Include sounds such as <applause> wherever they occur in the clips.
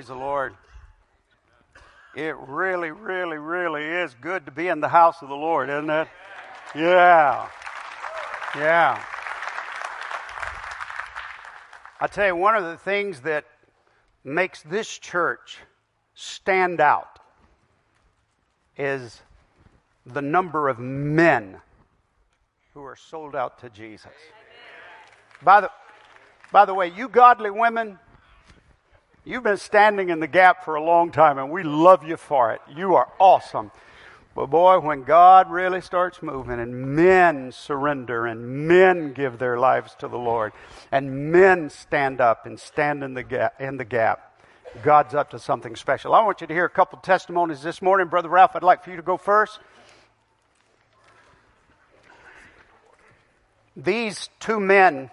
Praise the Lord. It really, really, really is good to be in the house of the Lord, isn't it? Yeah. Yeah. I tell you, one of the things that makes this church stand out is the number of men who are sold out to Jesus. By the, by the way, you godly women, You've been standing in the gap for a long time, and we love you for it. You are awesome. But boy, when God really starts moving and men surrender and men give their lives to the Lord and men stand up and stand in the gap, in the gap God's up to something special. I want you to hear a couple testimonies this morning. Brother Ralph, I'd like for you to go first. These two men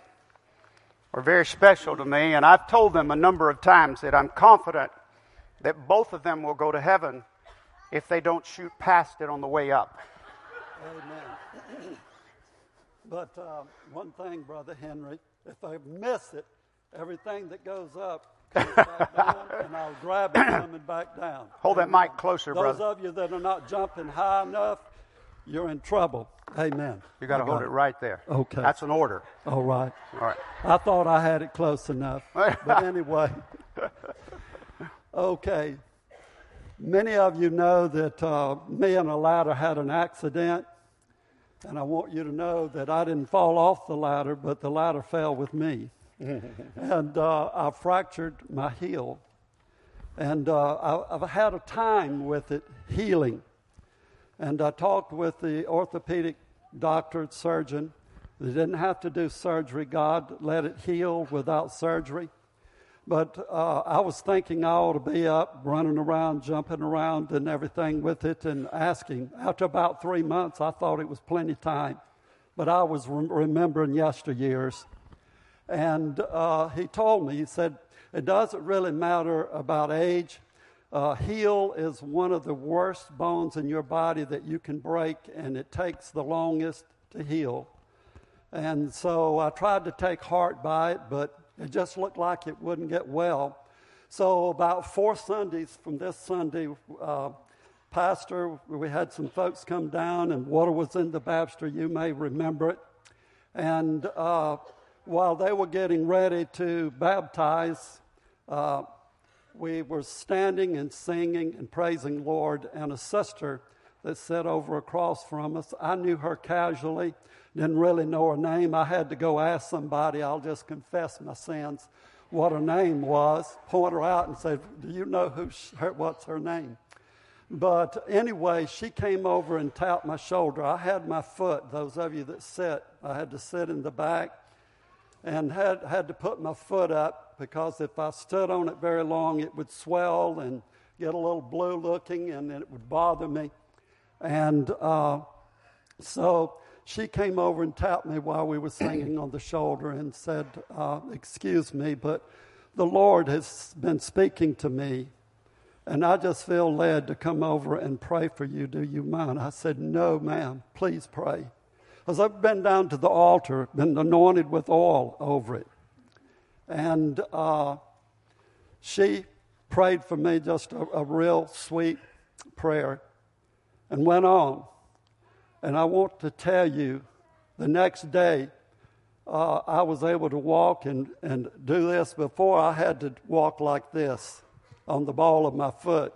are very special to me, and I've told them a number of times that I'm confident that both of them will go to heaven if they don't shoot past it on the way up. Amen. but uh, one thing, Brother Henry, if I miss it, everything that goes up comes back down, and I'll grab it coming back down. Hold that mic closer, Those brother. Those of you that are not jumping high enough, you're in trouble. Amen. You got to hold it right there. Okay. That's an order. All right. All right. I thought I had it close enough. <laughs> But anyway, okay. Many of you know that uh, me and a ladder had an accident, and I want you to know that I didn't fall off the ladder, but the ladder fell with me. <laughs> and uh, I fractured my heel. And uh, I, I've had a time with it healing. And I talked with the orthopedic doctor, surgeon. They didn't have to do surgery. God let it heal without surgery. But uh, I was thinking I ought to be up, running around, jumping around, and everything with it, and asking. After about three months, I thought it was plenty time. But I was re- remembering yesteryears. And uh, he told me, he said, it doesn't really matter about age. Uh, heel is one of the worst bones in your body that you can break, and it takes the longest to heal. And so I tried to take heart by it, but it just looked like it wouldn't get well. So, about four Sundays from this Sunday, uh, Pastor, we had some folks come down, and water was in the baptistry. You may remember it. And uh, while they were getting ready to baptize, uh, we were standing and singing and praising Lord, and a sister that sat over across from us, I knew her casually, didn't really know her name. I had to go ask somebody, I'll just confess my sins, what her name was, point her out and say, Do you know who she, her, what's her name? But anyway, she came over and tapped my shoulder. I had my foot, those of you that sit, I had to sit in the back and had, had to put my foot up because if I stood on it very long, it would swell and get a little blue looking and it would bother me. And uh, so she came over and tapped me while we were singing on the shoulder and said, uh, Excuse me, but the Lord has been speaking to me. And I just feel led to come over and pray for you. Do you mind? I said, No, ma'am. Please pray. Because I've been down to the altar, been anointed with oil over it. And uh, she prayed for me just a, a real sweet prayer and went on. And I want to tell you, the next day, uh, I was able to walk and, and do this. Before, I had to walk like this on the ball of my foot.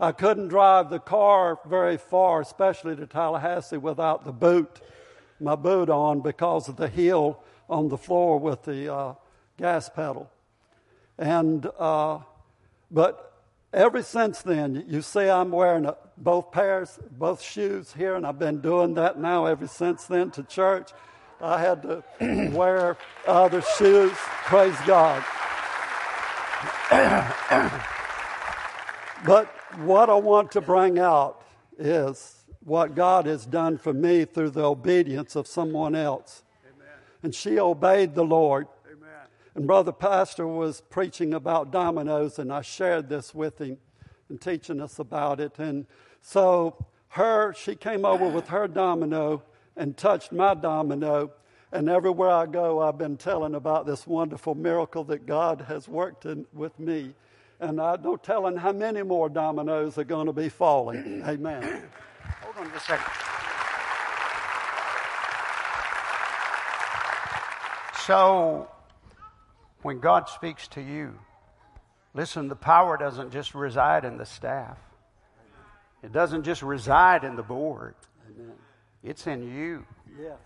I couldn't drive the car very far, especially to Tallahassee, without the boot, my boot on, because of the heel on the floor with the uh, gas pedal. And, uh, but ever since then, you see I'm wearing a, both pairs, both shoes here, and I've been doing that now ever since then to church. I had to <clears throat> wear other shoes. Praise God. <clears throat> but what I want to bring out is what God has done for me through the obedience of someone else. Amen. And she obeyed the Lord. Amen. And Brother Pastor was preaching about dominoes, and I shared this with him and teaching us about it. And so her, she came over with her domino and touched my domino. And everywhere I go, I've been telling about this wonderful miracle that God has worked in, with me. And I no telling how many more dominoes are going to be falling. <clears throat> Amen. Hold on just a second. So, when God speaks to you, listen, the power doesn't just reside in the staff. It doesn't just reside in the board. Amen. It's in you. Yes.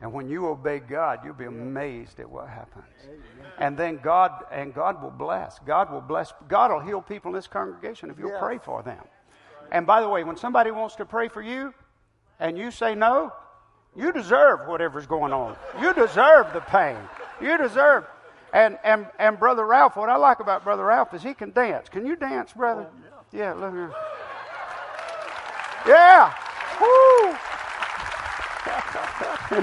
And when you obey God, you'll be amazed at what happens. Amen. And then God and God will bless. God will bless. God will heal people in this congregation if you'll yes. pray for them. And by the way, when somebody wants to pray for you and you say no, you deserve whatever's going on. You deserve the pain. You deserve. And and and brother Ralph, what I like about brother Ralph is he can dance. Can you dance, brother? Oh, yeah. yeah, look here. Yeah. Woo.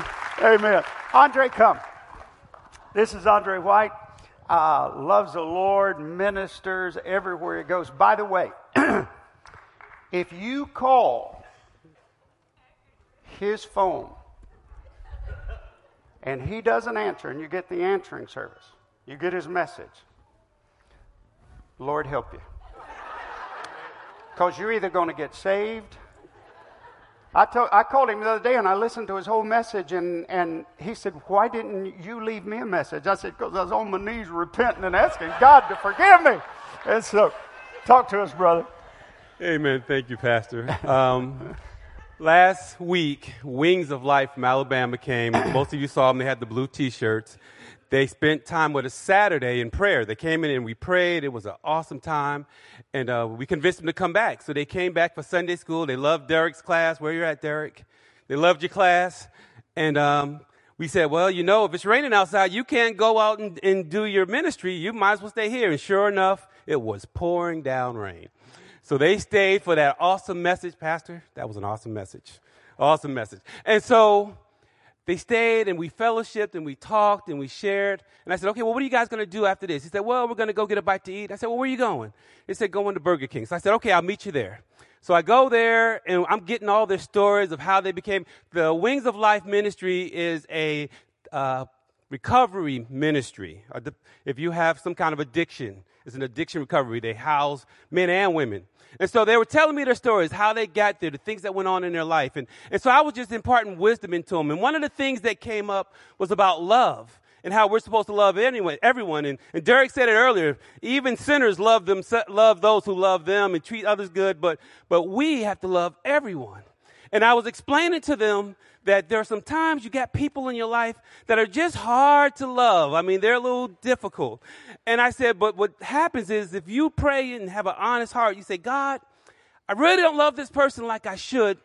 <laughs> Amen. Andre, come. This is Andre White. Uh, loves the Lord, ministers everywhere he goes. By the way, <clears throat> if you call his phone and he doesn't answer and you get the answering service, you get his message, Lord help you. Because you're either going to get saved I, told, I called him the other day and I listened to his whole message, and, and he said, Why didn't you leave me a message? I said, Because I was on my knees repenting and asking God to forgive me. And so, talk to us, brother. Amen. Thank you, Pastor. Um, last week, Wings of Life from Alabama came. Most of you saw them, they had the blue t shirts. They spent time with us Saturday in prayer. They came in and we prayed. It was an awesome time. And uh, we convinced them to come back. So they came back for Sunday school. They loved Derek's class. Where you at, Derek? They loved your class. And um, we said, well, you know, if it's raining outside, you can't go out and, and do your ministry. You might as well stay here. And sure enough, it was pouring down rain. So they stayed for that awesome message, Pastor. That was an awesome message. Awesome message. And so they stayed and we fellowshipped and we talked and we shared. And I said, okay, well, what are you guys going to do after this? He said, well, we're going to go get a bite to eat. I said, well, where are you going? He said, going to Burger King. So I said, okay, I'll meet you there. So I go there and I'm getting all their stories of how they became. The Wings of Life ministry is a uh, recovery ministry. If you have some kind of addiction, it's an addiction recovery. They house men and women. And so they were telling me their stories, how they got there, the things that went on in their life. And, and so I was just imparting wisdom into them. And one of the things that came up was about love and how we're supposed to love anyone, everyone. And, and Derek said it earlier. Even sinners love them, love those who love them and treat others good, but, but we have to love everyone. And I was explaining to them that there are some times you got people in your life that are just hard to love. I mean, they're a little difficult. And I said, but what happens is if you pray and have an honest heart, you say, God, I really don't love this person like I should,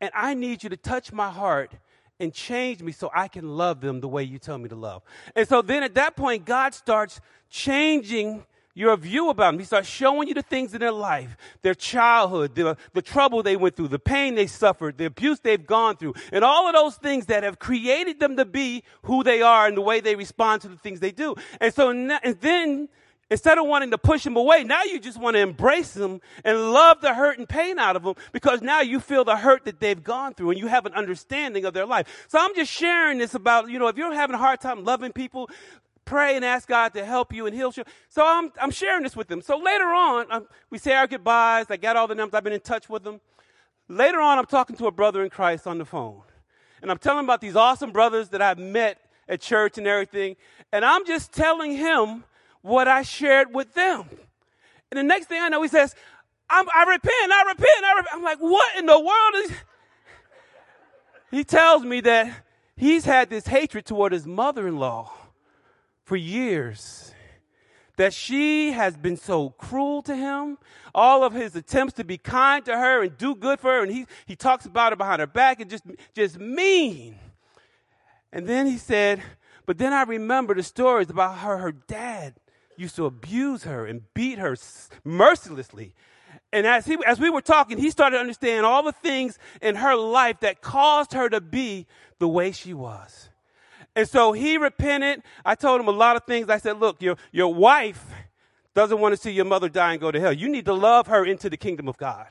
and I need you to touch my heart and change me so I can love them the way you tell me to love. And so then at that point, God starts changing your view about them. He starts showing you the things in their life, their childhood, the, the trouble they went through, the pain they suffered, the abuse they've gone through, and all of those things that have created them to be who they are and the way they respond to the things they do. And so, and then, instead of wanting to push them away, now you just want to embrace them and love the hurt and pain out of them because now you feel the hurt that they've gone through and you have an understanding of their life. So I'm just sharing this about, you know, if you're having a hard time loving people, pray and ask God to help you and heal you. So I'm, I'm sharing this with them. So later on, I'm, we say our goodbyes. I got all the numbers. I've been in touch with them. Later on, I'm talking to a brother in Christ on the phone. And I'm telling about these awesome brothers that I've met at church and everything. And I'm just telling him what I shared with them. And the next thing I know, he says, i repent, I repent, I repent. I'm like, what in the world is. He tells me that he's had this hatred toward his mother in law for years that she has been so cruel to him. All of his attempts to be kind to her and do good for her, and he, he talks about her behind her back and just, just mean. And then he said, but then I remember the stories about how her dad used to abuse her and beat her mercilessly. And as, he, as we were talking, he started to understand all the things in her life that caused her to be the way she was. And so he repented. I told him a lot of things. I said, look, your, your wife doesn't want to see your mother die and go to hell. You need to love her into the kingdom of God.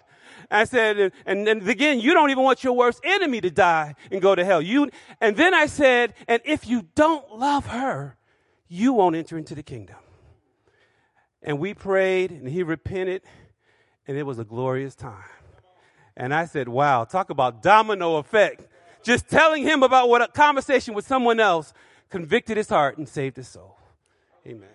I said, and, and again, you don't even want your worst enemy to die and go to hell. You, and then I said, and if you don't love her, you won't enter into the kingdom. And we prayed and he repented and it was a glorious time. And I said, wow, talk about domino effect. Just telling him about what a conversation with someone else convicted his heart and saved his soul. Amen.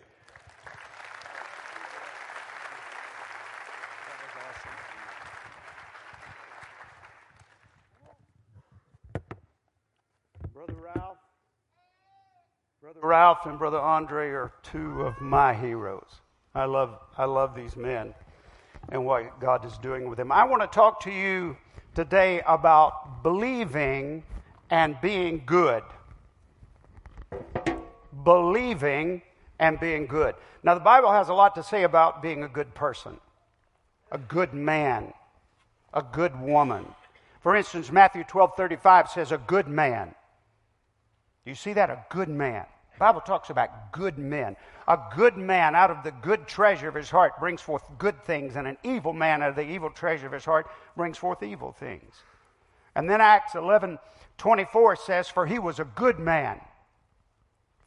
Brother Ralph, and Brother Andre are two of my heroes. I love, I love these men and what God is doing with them. I want to talk to you today about believing and being good. Believing and being good. Now, the Bible has a lot to say about being a good person, a good man, a good woman. For instance, Matthew 12 35 says, a good man. Do you see that? A good man. The Bible talks about good men. A good man out of the good treasure of his heart brings forth good things, and an evil man out of the evil treasure of his heart brings forth evil things. And then Acts 11 24 says, For he was a good man,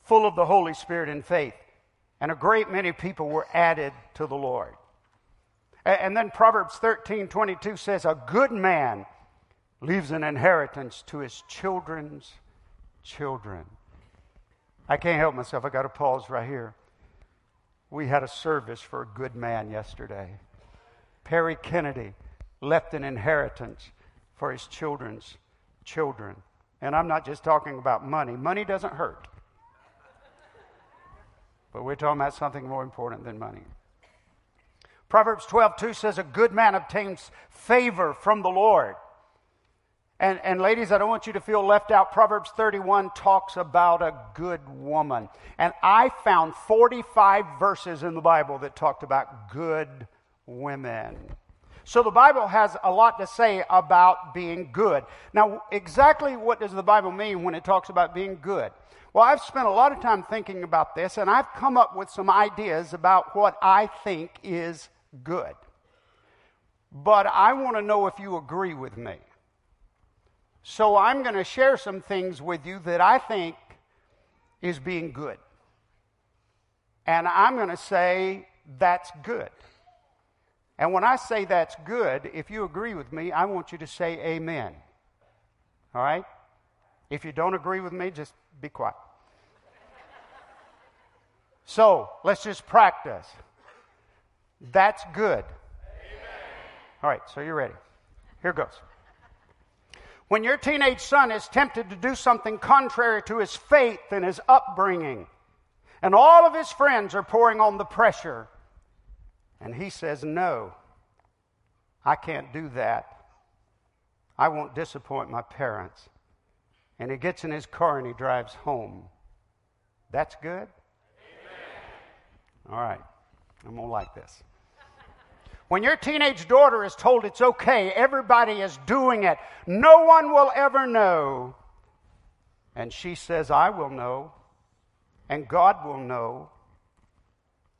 full of the Holy Spirit and faith, and a great many people were added to the Lord. And then Proverbs 13 22 says, A good man leaves an inheritance to his children's children. I can't help myself. I got to pause right here. We had a service for a good man yesterday. Perry Kennedy left an inheritance for his children's children. And I'm not just talking about money, money doesn't hurt. But we're talking about something more important than money. Proverbs 12, 2 says, A good man obtains favor from the Lord. And, and ladies, I don't want you to feel left out. Proverbs 31 talks about a good woman. And I found 45 verses in the Bible that talked about good women. So the Bible has a lot to say about being good. Now, exactly what does the Bible mean when it talks about being good? Well, I've spent a lot of time thinking about this, and I've come up with some ideas about what I think is good. But I want to know if you agree with me. So I'm going to share some things with you that I think is being good. And I'm going to say that's good. And when I say that's good, if you agree with me, I want you to say amen. All right? If you don't agree with me, just be quiet. So let's just practice. That's good. Amen. All right, so you're ready. Here goes. When your teenage son is tempted to do something contrary to his faith and his upbringing, and all of his friends are pouring on the pressure, and he says, No, I can't do that. I won't disappoint my parents. And he gets in his car and he drives home. That's good? Amen. All right. I'm going to like this. When your teenage daughter is told it's okay, everybody is doing it, no one will ever know. And she says, I will know, and God will know.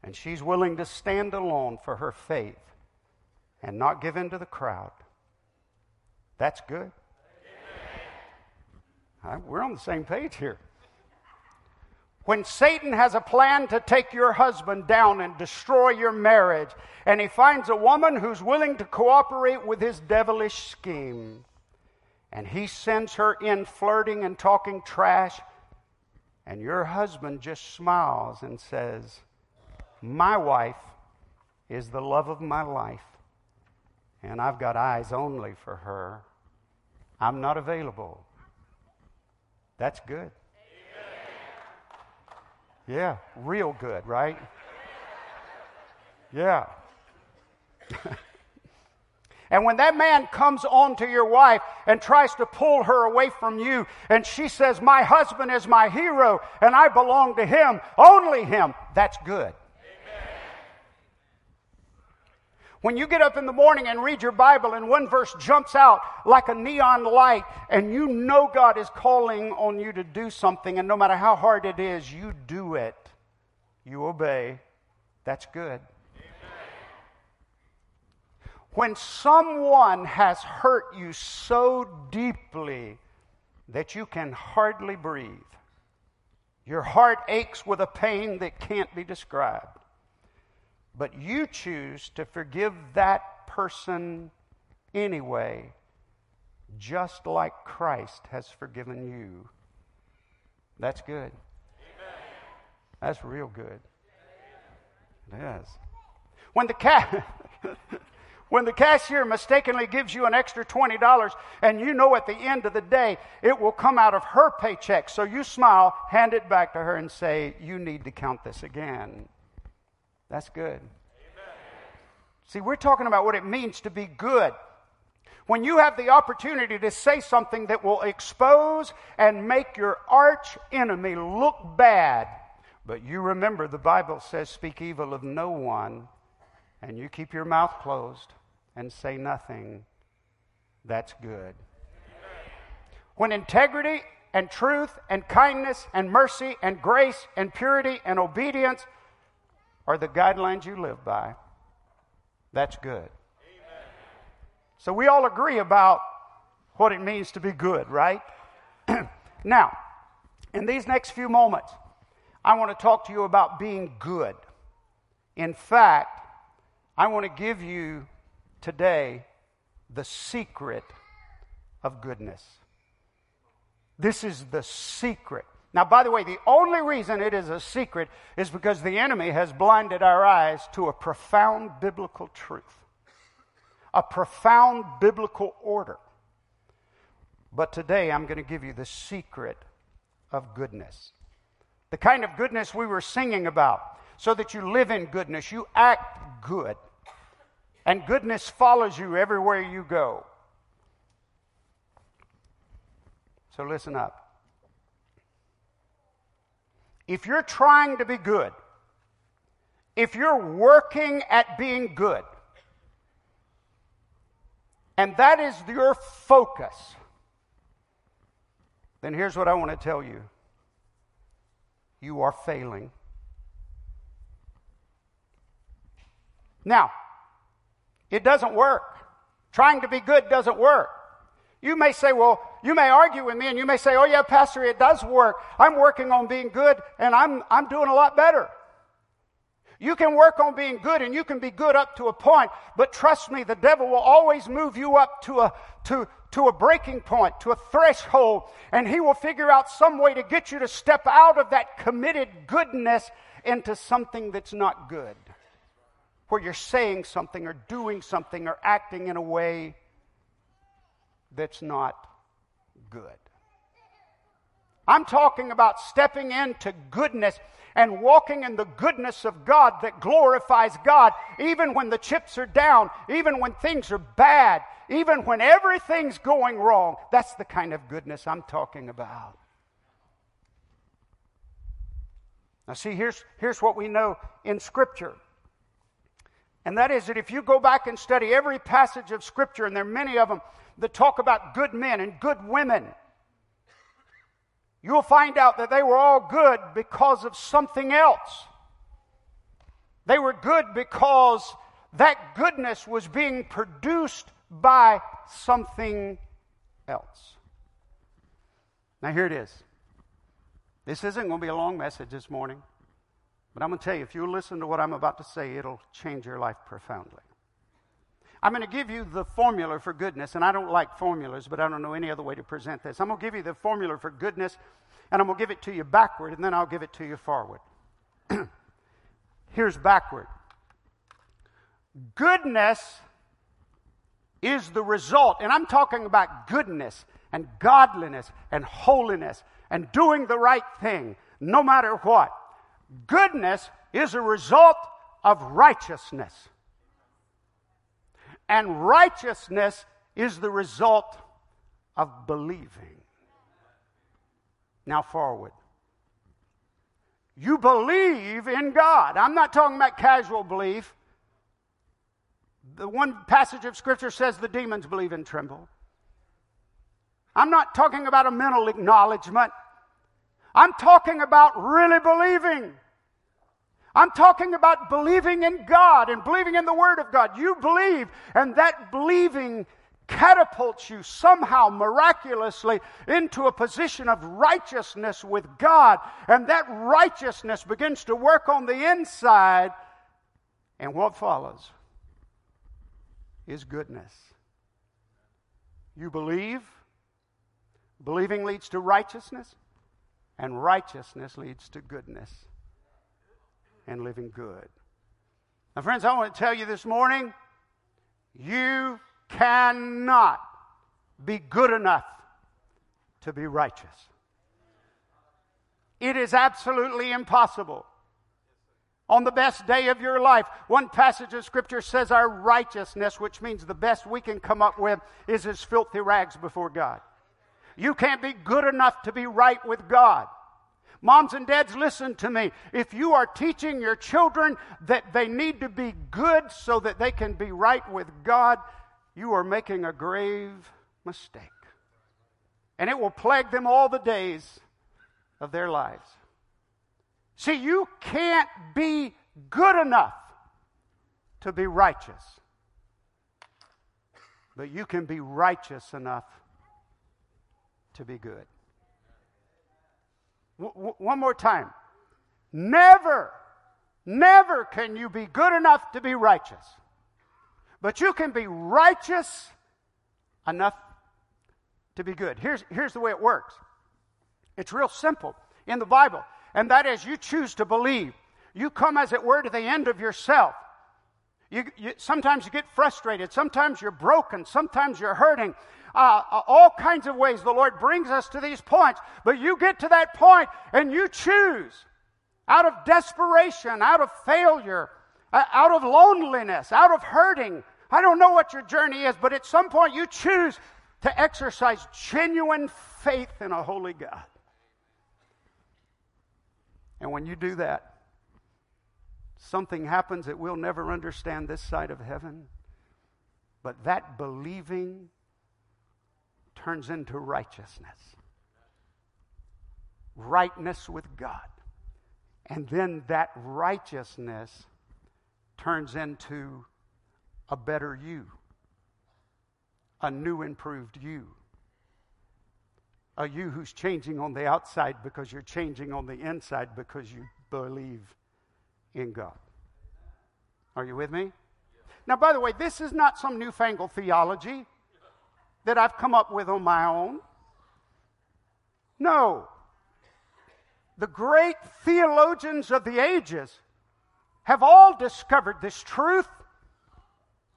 And she's willing to stand alone for her faith and not give in to the crowd. That's good. Right, we're on the same page here. When Satan has a plan to take your husband down and destroy your marriage, and he finds a woman who's willing to cooperate with his devilish scheme, and he sends her in flirting and talking trash, and your husband just smiles and says, My wife is the love of my life, and I've got eyes only for her. I'm not available. That's good. Yeah, real good, right? Yeah. <laughs> and when that man comes on to your wife and tries to pull her away from you, and she says, My husband is my hero, and I belong to him, only him, that's good. When you get up in the morning and read your Bible and one verse jumps out like a neon light and you know God is calling on you to do something and no matter how hard it is, you do it. You obey. That's good. When someone has hurt you so deeply that you can hardly breathe, your heart aches with a pain that can't be described but you choose to forgive that person anyway, just like Christ has forgiven you. That's good. Amen. That's real good. It is. When the ca- <laughs> when the cashier mistakenly gives you an extra $20 and you know at the end of the day it will come out of her paycheck, so you smile, hand it back to her, and say, You need to count this again. That's good. Amen. See, we're talking about what it means to be good. When you have the opportunity to say something that will expose and make your arch enemy look bad, but you remember the Bible says, speak evil of no one, and you keep your mouth closed and say nothing, that's good. When integrity and truth and kindness and mercy and grace and purity and obedience are the guidelines you live by, that's good. Amen. So we all agree about what it means to be good, right? <clears throat> now, in these next few moments, I want to talk to you about being good. In fact, I want to give you today the secret of goodness. This is the secret now, by the way, the only reason it is a secret is because the enemy has blinded our eyes to a profound biblical truth, a profound biblical order. But today I'm going to give you the secret of goodness. The kind of goodness we were singing about, so that you live in goodness, you act good, and goodness follows you everywhere you go. So listen up. If you're trying to be good, if you're working at being good, and that is your focus, then here's what I want to tell you you are failing. Now, it doesn't work. Trying to be good doesn't work. You may say, well, you may argue with me and you may say, oh, yeah, Pastor, it does work. I'm working on being good and I'm, I'm doing a lot better. You can work on being good and you can be good up to a point, but trust me, the devil will always move you up to a, to, to a breaking point, to a threshold, and he will figure out some way to get you to step out of that committed goodness into something that's not good. Where you're saying something or doing something or acting in a way that's not good. I'm talking about stepping into goodness and walking in the goodness of God that glorifies God, even when the chips are down, even when things are bad, even when everything's going wrong. That's the kind of goodness I'm talking about. Now, see, here's, here's what we know in Scripture. And that is that if you go back and study every passage of Scripture, and there are many of them, that talk about good men and good women, you'll find out that they were all good because of something else. They were good because that goodness was being produced by something else. Now, here it is. This isn't going to be a long message this morning, but I'm going to tell you if you listen to what I'm about to say, it'll change your life profoundly. I'm going to give you the formula for goodness, and I don't like formulas, but I don't know any other way to present this. I'm going to give you the formula for goodness, and I'm going to give it to you backward, and then I'll give it to you forward. <clears throat> Here's backward goodness is the result, and I'm talking about goodness and godliness and holiness and doing the right thing, no matter what. Goodness is a result of righteousness. And righteousness is the result of believing. Now, forward. You believe in God. I'm not talking about casual belief. the one passage of Scripture says the demons believe and tremble. I'm not talking about a mental acknowledgement. I'm talking about really believing. I'm talking about believing in God and believing in the Word of God. You believe, and that believing catapults you somehow miraculously into a position of righteousness with God. And that righteousness begins to work on the inside. And what follows is goodness. You believe, believing leads to righteousness, and righteousness leads to goodness and living good. Now, friends, I want to tell you this morning you cannot be good enough to be righteous. It is absolutely impossible. On the best day of your life, one passage of Scripture says our righteousness, which means the best we can come up with, is as filthy rags before God. You can't be good enough to be right with God. Moms and dads, listen to me. If you are teaching your children that they need to be good so that they can be right with God, you are making a grave mistake. And it will plague them all the days of their lives. See, you can't be good enough to be righteous, but you can be righteous enough to be good. W- one more time. Never, never can you be good enough to be righteous. But you can be righteous enough to be good. Here's, here's the way it works it's real simple in the Bible, and that is you choose to believe. You come, as it were, to the end of yourself. You, you, sometimes you get frustrated. Sometimes you're broken. Sometimes you're hurting. Uh, uh, all kinds of ways the Lord brings us to these points. But you get to that point and you choose out of desperation, out of failure, uh, out of loneliness, out of hurting. I don't know what your journey is, but at some point you choose to exercise genuine faith in a holy God. And when you do that, something happens that we'll never understand this side of heaven. But that believing turns into righteousness, rightness with God. And then that righteousness turns into a better you, a new, improved you, a you who's changing on the outside because you're changing on the inside because you believe in God. Are you with me? Now, by the way, this is not some newfangled theology that I've come up with on my own. No. The great theologians of the ages have all discovered this truth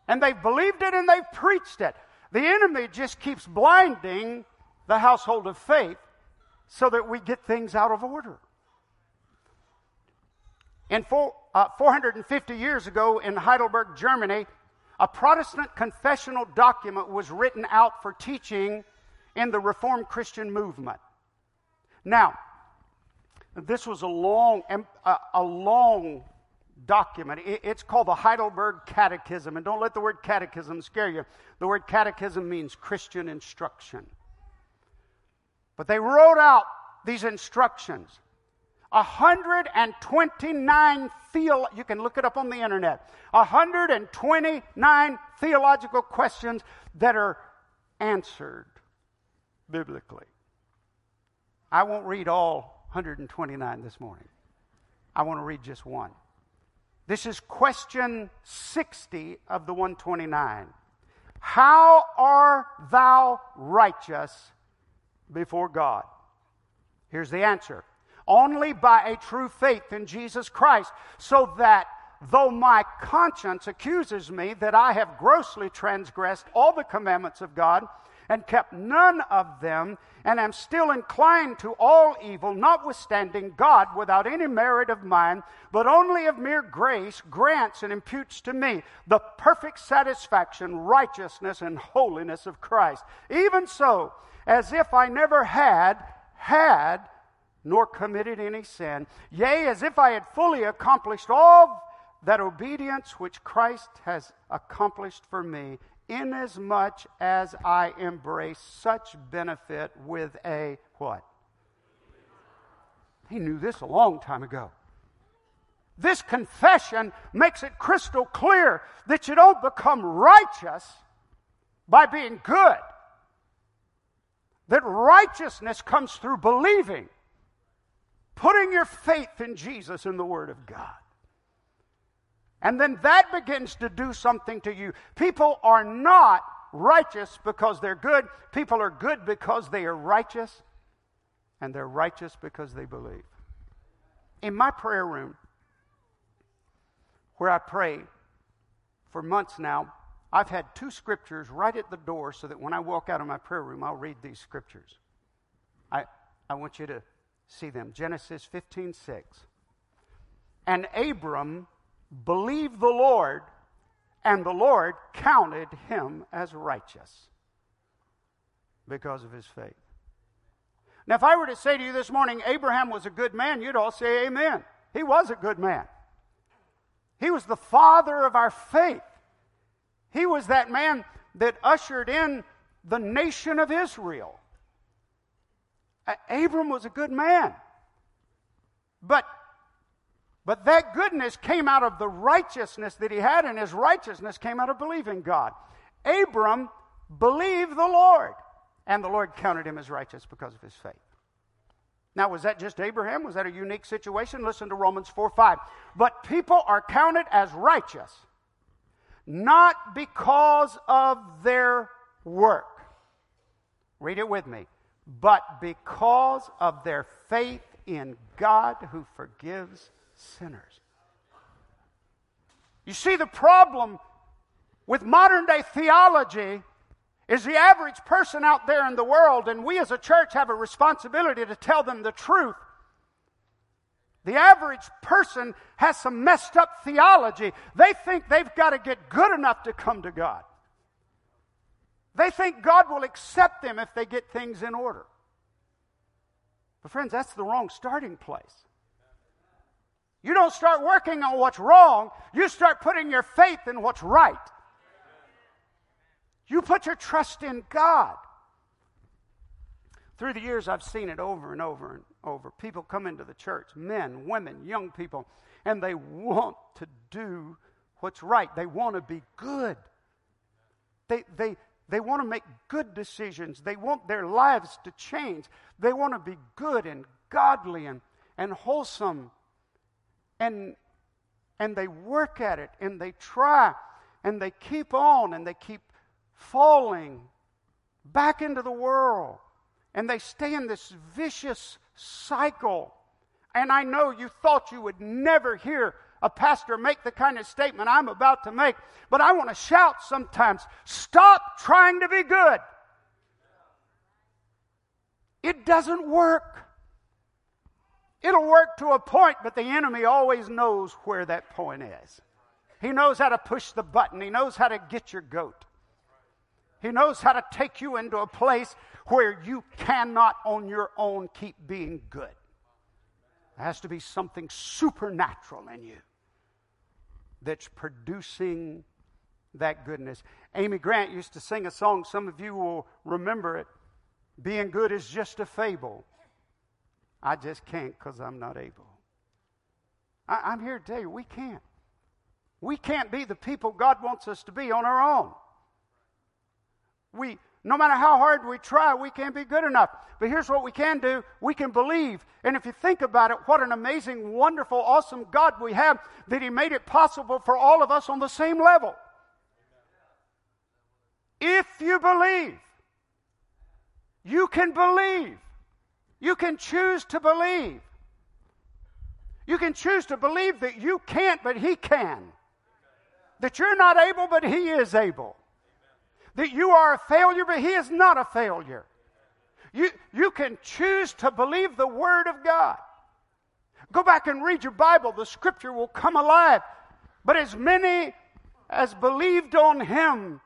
and they've believed it and they've preached it. The enemy just keeps blinding the household of faith so that we get things out of order. Four, uh, 450 years ago in Heidelberg, Germany, a Protestant confessional document was written out for teaching in the Reformed Christian movement. Now, this was a long, a long document. It's called the Heidelberg Catechism. And don't let the word catechism scare you. The word catechism means Christian instruction. But they wrote out these instructions. 129 theo- you can look it up on the internet. 129 theological questions that are answered biblically. I won't read all 129 this morning. I want to read just one. This is question 60 of the 129. How are thou righteous before God? Here's the answer only by a true faith in Jesus Christ, so that though my conscience accuses me that I have grossly transgressed all the commandments of God and kept none of them, and am still inclined to all evil, notwithstanding God, without any merit of mine, but only of mere grace, grants and imputes to me the perfect satisfaction, righteousness, and holiness of Christ. Even so, as if I never had, had, nor committed any sin. Yea, as if I had fully accomplished all that obedience which Christ has accomplished for me, inasmuch as I embrace such benefit with a what? He knew this a long time ago. This confession makes it crystal clear that you don't become righteous by being good. That righteousness comes through believing, putting your faith in Jesus and the Word of God. And then that begins to do something to you. People are not righteous because they're good, people are good because they are righteous, and they're righteous because they believe. In my prayer room, where I pray for months now, I've had two scriptures right at the door so that when I walk out of my prayer room, I'll read these scriptures. I, I want you to see them. Genesis 15 6. And Abram believed the Lord, and the Lord counted him as righteous because of his faith. Now, if I were to say to you this morning, Abraham was a good man, you'd all say amen. He was a good man. He was the father of our faith. He was that man that ushered in the nation of Israel. Abram was a good man. But but that goodness came out of the righteousness that he had, and his righteousness came out of believing God. Abram believed the Lord, and the Lord counted him as righteous because of his faith. Now, was that just Abraham? Was that a unique situation? Listen to Romans 4 5. But people are counted as righteous, not because of their work. Read it with me. But because of their faith in God who forgives sinners. You see, the problem with modern day theology is the average person out there in the world, and we as a church have a responsibility to tell them the truth. The average person has some messed up theology. They think they've got to get good enough to come to God. They think God will accept them if they get things in order. But, friends, that's the wrong starting place. You don't start working on what's wrong, you start putting your faith in what's right. You put your trust in God. Through the years, I've seen it over and over and over. People come into the church, men, women, young people, and they want to do what's right. They want to be good. They, they, they want to make good decisions. They want their lives to change. They want to be good and godly and, and wholesome and and they work at it and they try and they keep on and they keep falling back into the world and they stay in this vicious cycle and I know you thought you would never hear a pastor make the kind of statement I'm about to make, but I want to shout sometimes stop trying to be good. It doesn't work. It'll work to a point, but the enemy always knows where that point is. He knows how to push the button, he knows how to get your goat. He knows how to take you into a place where you cannot on your own keep being good. There has to be something supernatural in you that's producing that goodness. Amy Grant used to sing a song, some of you will remember it. Being good is just a fable. I just can't because I'm not able. I, am here to tell you, we can't. We can't be the people God wants us to be on our own. We, no matter how hard we try, we can't be good enough. But here's what we can do we can believe. And if you think about it, what an amazing, wonderful, awesome God we have that He made it possible for all of us on the same level. If you believe, you can believe. You can choose to believe. You can choose to believe that you can't, but He can. That you're not able, but He is able. That you are a failure, but He is not a failure. You, you can choose to believe the Word of God. Go back and read your Bible. The Scripture will come alive. But as many as believed on Him,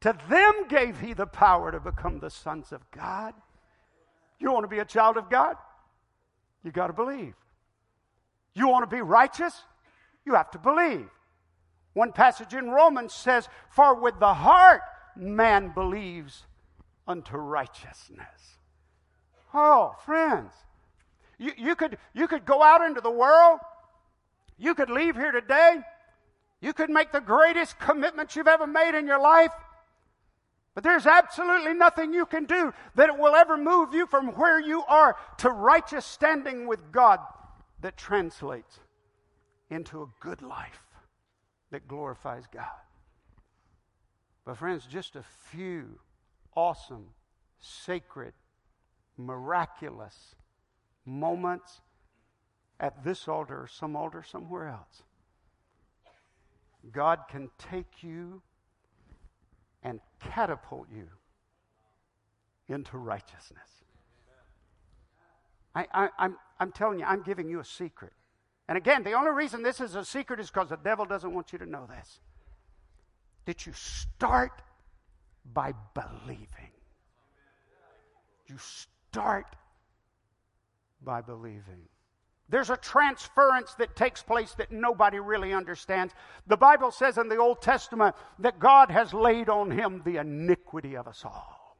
to them gave He the power to become the sons of God. You want to be a child of God? You got to believe. You want to be righteous? You have to believe. One passage in Romans says, For with the heart man believes unto righteousness. Oh, friends, you, you, could, you could go out into the world, you could leave here today, you could make the greatest commitment you've ever made in your life, but there's absolutely nothing you can do that will ever move you from where you are to righteous standing with God that translates into a good life that glorifies God. But, friends, just a few awesome, sacred, miraculous moments at this altar or some altar somewhere else. God can take you and catapult you into righteousness. I, I, I'm, I'm telling you, I'm giving you a secret. And again, the only reason this is a secret is because the devil doesn't want you to know this. That you start by believing. You start by believing. There's a transference that takes place that nobody really understands. The Bible says in the Old Testament that God has laid on him the iniquity of us all.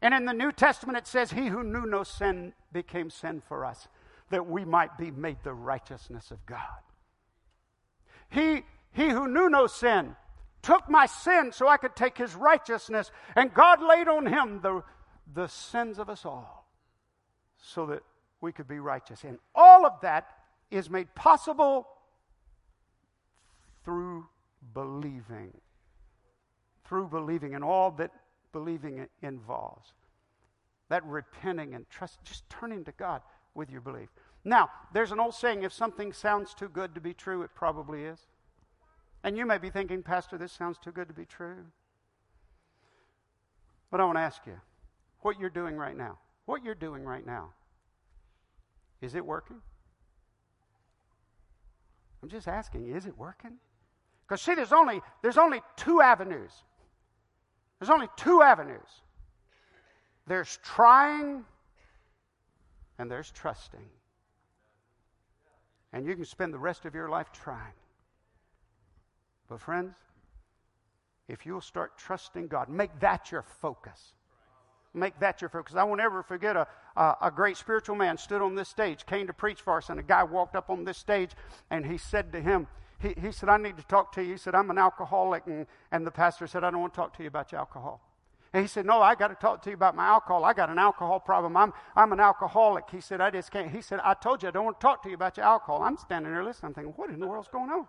And in the New Testament it says, He who knew no sin became sin for us, that we might be made the righteousness of God. He, he who knew no sin took my sin so I could take his righteousness, and God laid on him the, the sins of us all so that we could be righteous. And all of that is made possible through believing. Through believing and all that believing involves. That repenting and trust, just turning to God with your belief. Now, there's an old saying if something sounds too good to be true, it probably is. And you may be thinking, Pastor, this sounds too good to be true. But I want to ask you what you're doing right now. What you're doing right now is it working? I'm just asking, is it working? Because see, there's only there's only two avenues. There's only two avenues. There's trying and there's trusting. And you can spend the rest of your life trying. But friends, if you'll start trusting God, make that your focus make that your focus. I won't ever forget a, a, a, great spiritual man stood on this stage, came to preach for us, and a guy walked up on this stage and he said to him, he, he said, I need to talk to you. He said, I'm an alcoholic. And, and the pastor said, I don't want to talk to you about your alcohol. And he said, No, I got to talk to you about my alcohol. I got an alcohol problem. I'm, I'm an alcoholic. He said, I just can't. He said, I told you I don't want to talk to you about your alcohol. I'm standing there listening. I'm thinking, What in the world's going on?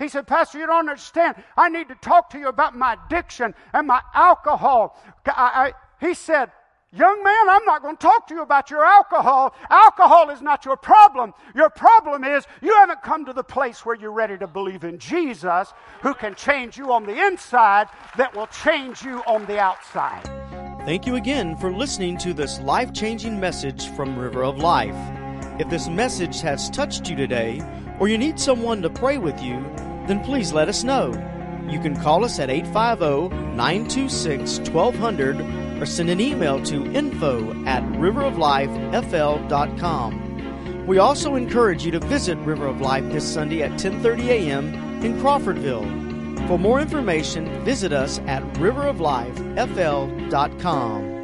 He said, Pastor, you don't understand. I need to talk to you about my addiction and my alcohol. I, he said, Young man, I'm not going to talk to you about your alcohol. Alcohol is not your problem. Your problem is you haven't come to the place where you're ready to believe in Jesus, who can change you on the inside, that will change you on the outside. Thank you again for listening to this life changing message from River of Life. If this message has touched you today, or you need someone to pray with you, then please let us know. You can call us at 850 926 1200 or send an email to info at riveroflifefl.com. We also encourage you to visit River of Life this Sunday at 10:30 a.m. in Crawfordville. For more information, visit us at riveroflifefl.com.